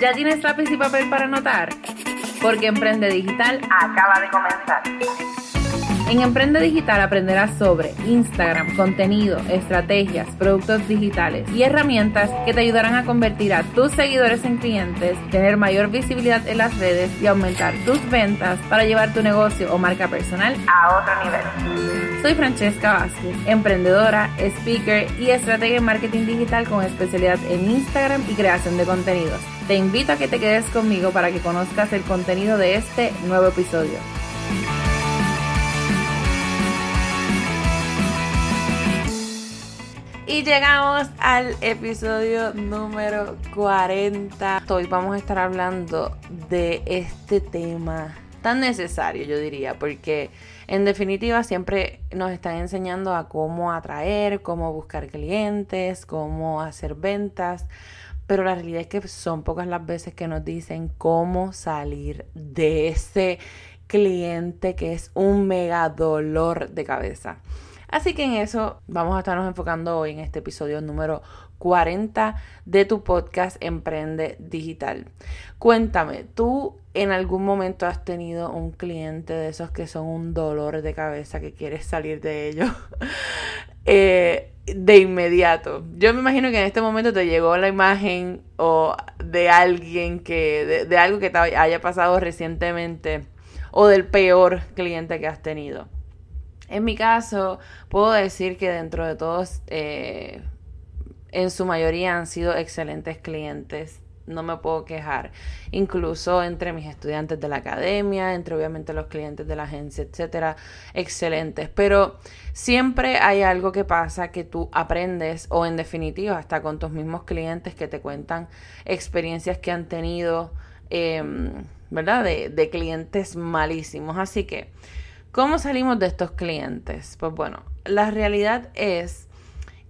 ¿Ya tienes lápiz y papel para anotar? Porque Emprende Digital acaba de comenzar. En Emprende Digital aprenderás sobre Instagram, contenido, estrategias, productos digitales y herramientas que te ayudarán a convertir a tus seguidores en clientes, tener mayor visibilidad en las redes y aumentar tus ventas para llevar tu negocio o marca personal a otro nivel. Soy Francesca Vázquez, emprendedora, speaker y estratega en marketing digital con especialidad en Instagram y creación de contenidos. Te invito a que te quedes conmigo para que conozcas el contenido de este nuevo episodio. Y llegamos al episodio número 40. Hoy vamos a estar hablando de este tema tan necesario, yo diría, porque en definitiva siempre nos están enseñando a cómo atraer, cómo buscar clientes, cómo hacer ventas, pero la realidad es que son pocas las veces que nos dicen cómo salir de ese cliente que es un mega dolor de cabeza. Así que en eso vamos a estarnos enfocando hoy en este episodio número 40 de tu podcast Emprende Digital. Cuéntame, ¿tú en algún momento has tenido un cliente de esos que son un dolor de cabeza que quieres salir de ellos? Eh, de inmediato. Yo me imagino que en este momento te llegó la imagen o de alguien que, de, algo que te haya pasado recientemente o del peor cliente que has tenido. En mi caso, puedo decir que dentro de todos, eh, en su mayoría han sido excelentes clientes. No me puedo quejar. Incluso entre mis estudiantes de la academia, entre obviamente los clientes de la agencia, etcétera, excelentes. Pero siempre hay algo que pasa que tú aprendes, o en definitiva, hasta con tus mismos clientes que te cuentan experiencias que han tenido, em, ¿verdad? De, de clientes malísimos. Así que ¿Cómo salimos de estos clientes? Pues bueno, la realidad es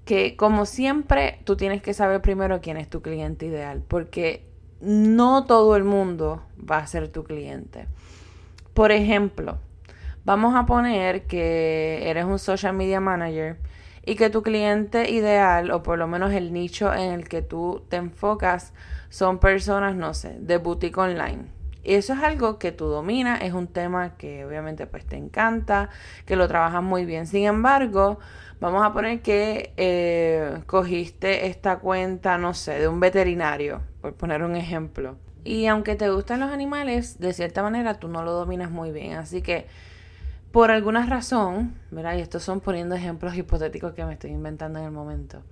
que como siempre tú tienes que saber primero quién es tu cliente ideal, porque no todo el mundo va a ser tu cliente. Por ejemplo, vamos a poner que eres un social media manager y que tu cliente ideal, o por lo menos el nicho en el que tú te enfocas, son personas, no sé, de boutique online eso es algo que tú dominas, es un tema que obviamente pues te encanta, que lo trabajas muy bien. Sin embargo, vamos a poner que eh, cogiste esta cuenta, no sé, de un veterinario, por poner un ejemplo. Y aunque te gustan los animales, de cierta manera tú no lo dominas muy bien. Así que por alguna razón, mira, y estos son poniendo ejemplos hipotéticos que me estoy inventando en el momento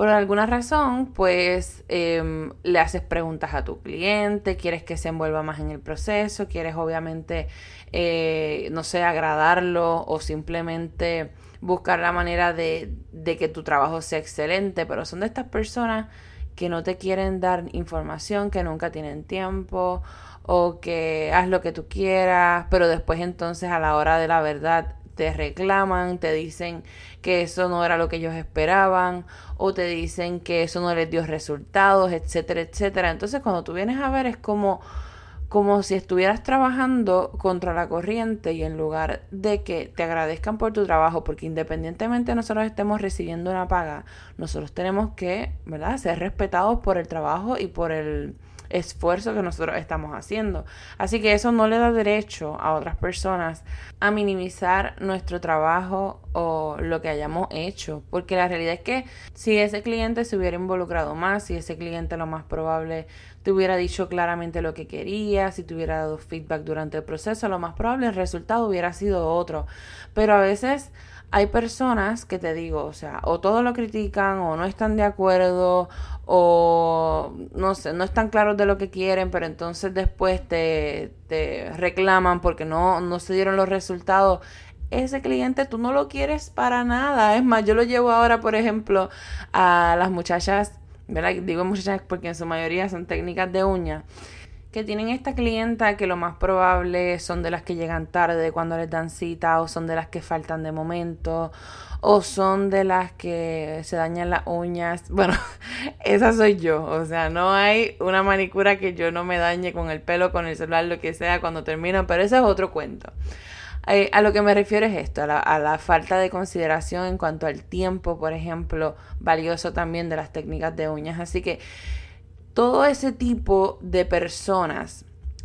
por alguna razón, pues em, le haces preguntas a tu cliente, quieres que se envuelva más en el proceso, quieres obviamente, eh, no sé, agradarlo o simplemente buscar la manera de, de que tu trabajo sea excelente, pero son de estas personas que no te quieren dar información, que nunca tienen tiempo o que haz lo que tú quieras, pero después entonces a la hora de la verdad te reclaman, te dicen que eso no era lo que ellos esperaban o te dicen que eso no les dio resultados, etcétera, etcétera. Entonces cuando tú vienes a ver es como como si estuvieras trabajando contra la corriente y en lugar de que te agradezcan por tu trabajo, porque independientemente nosotros estemos recibiendo una paga, nosotros tenemos que, ¿verdad?, ser respetados por el trabajo y por el, esfuerzo que nosotros estamos haciendo. Así que eso no le da derecho a otras personas a minimizar nuestro trabajo o lo que hayamos hecho. Porque la realidad es que si ese cliente se hubiera involucrado más, si ese cliente lo más probable te hubiera dicho claramente lo que quería, si te hubiera dado feedback durante el proceso, lo más probable el resultado hubiera sido otro. Pero a veces hay personas que te digo, o sea, o todo lo critican o no están de acuerdo o no sé, no están claros de lo que quieren, pero entonces después te, te reclaman porque no, no se dieron los resultados. Ese cliente tú no lo quieres para nada. Es más, yo lo llevo ahora, por ejemplo, a las muchachas, ¿verdad? Digo muchachas porque en su mayoría son técnicas de uña que tienen esta clienta que lo más probable son de las que llegan tarde cuando les dan cita o son de las que faltan de momento o son de las que se dañan las uñas. Bueno, esa soy yo. O sea, no hay una manicura que yo no me dañe con el pelo, con el celular, lo que sea cuando termino, pero ese es otro cuento. Eh, a lo que me refiero es esto, a la, a la, falta de consideración en cuanto al tiempo, por ejemplo, valioso también de las técnicas de uñas. Así que todo ese tipo de personas,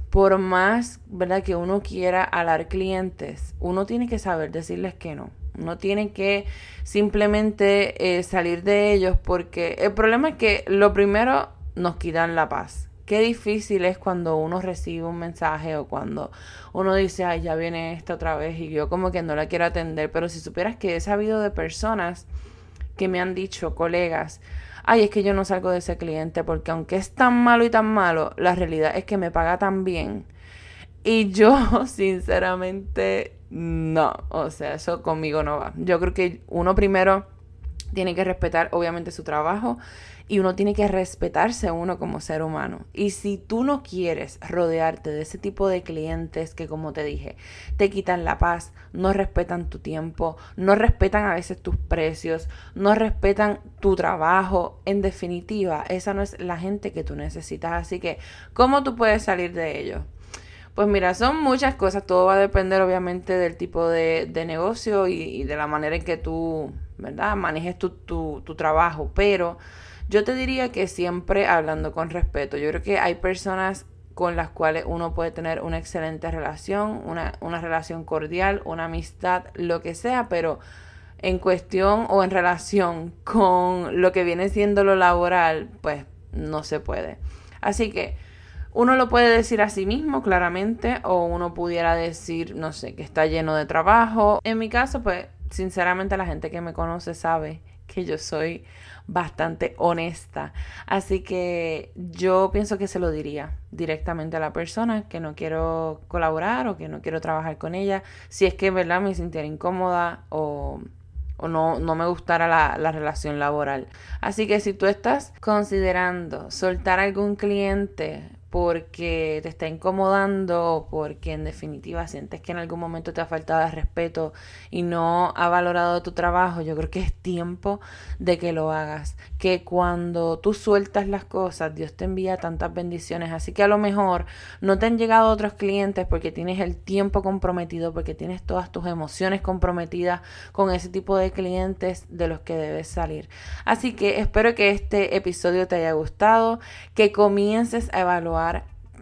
por más ¿verdad? que uno quiera alar clientes, uno tiene que saber decirles que no. Uno tiene que simplemente eh, salir de ellos porque el problema es que lo primero nos quitan la paz. Qué difícil es cuando uno recibe un mensaje o cuando uno dice, ay, ya viene esta otra vez y yo como que no la quiero atender. Pero si supieras que he sabido de personas que me han dicho, colegas, ay, es que yo no salgo de ese cliente porque aunque es tan malo y tan malo, la realidad es que me paga tan bien. Y yo, sinceramente, no. O sea, eso conmigo no va. Yo creo que uno primero tiene que respetar, obviamente, su trabajo y uno tiene que respetarse uno como ser humano. Y si tú no quieres rodearte de ese tipo de clientes que, como te dije, te quitan la paz, no respetan tu tiempo, no respetan a veces tus precios, no respetan tu trabajo, en definitiva, esa no es la gente que tú necesitas. Así que, ¿cómo tú puedes salir de ello? Pues mira, son muchas cosas, todo va a depender obviamente del tipo de, negocio y, de la manera en que tú, ¿verdad? Manejes tu, tu, tu trabajo, pero yo te diría que siempre hablando con respeto. Yo creo que hay personas con las cuales uno puede tener una excelente relación, una, una relación cordial, una amistad, lo que sea, pero en cuestión o en relación con lo que viene siendo lo laboral, pues no se puede. Así que uno lo puede decir a sí mismo claramente o uno pudiera decir, no sé, que está lleno de trabajo. En mi caso, pues sinceramente la gente que me conoce sabe que yo soy bastante honesta. Así que yo pienso que se lo diría directamente a la persona que no quiero colaborar o que no quiero trabajar con ella. Si es que, ¿verdad? Me sintiera incómoda o, o no, no, me gustara la, la relación laboral. Así que si tú estás considerando soltar algún cliente porque te está incomodando, porque en definitiva sientes que en algún momento te ha faltado el respeto y no ha valorado tu trabajo, yo creo que es tiempo de que lo hagas. Que cuando tú sueltas las cosas, Dios te envía tantas bendiciones. Así que a lo mejor no te han llegado otros clientes porque tienes el tiempo comprometido, porque tienes todas tus emociones comprometidas con ese tipo de clientes de los que debes salir. Así que espero que este episodio te haya gustado, que comiences a evaluar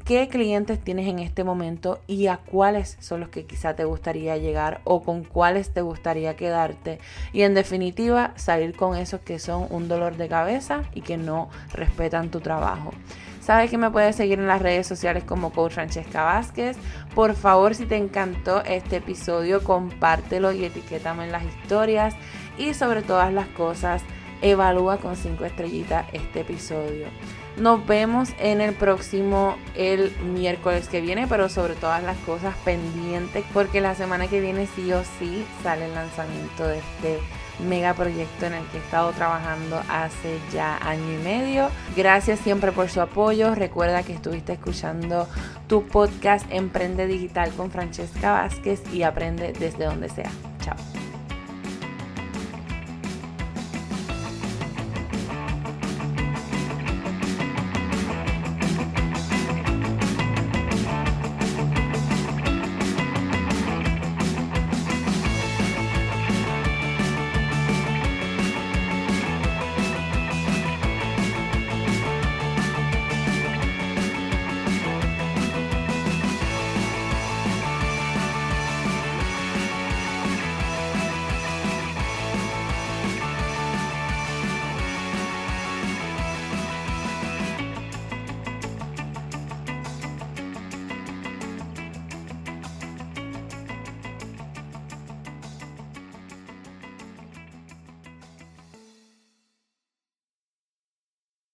qué clientes tienes en este momento y a cuáles son los que quizá te gustaría llegar o con cuáles te gustaría quedarte y en definitiva salir con esos que son un dolor de cabeza y que no respetan tu trabajo. Sabes que me puedes seguir en las redes sociales como Coach Francesca Vázquez. Por favor, si te encantó este episodio, compártelo y etiquétame en las historias. Y sobre todas las cosas, evalúa con 5 estrellitas este episodio. Nos vemos en el próximo, el miércoles que viene, pero sobre todas las cosas pendientes, porque la semana que viene sí o sí sale el lanzamiento de este mega proyecto en el que he estado trabajando hace ya año y medio. Gracias siempre por su apoyo. Recuerda que estuviste escuchando tu podcast Emprende Digital con Francesca Vázquez y aprende desde donde sea.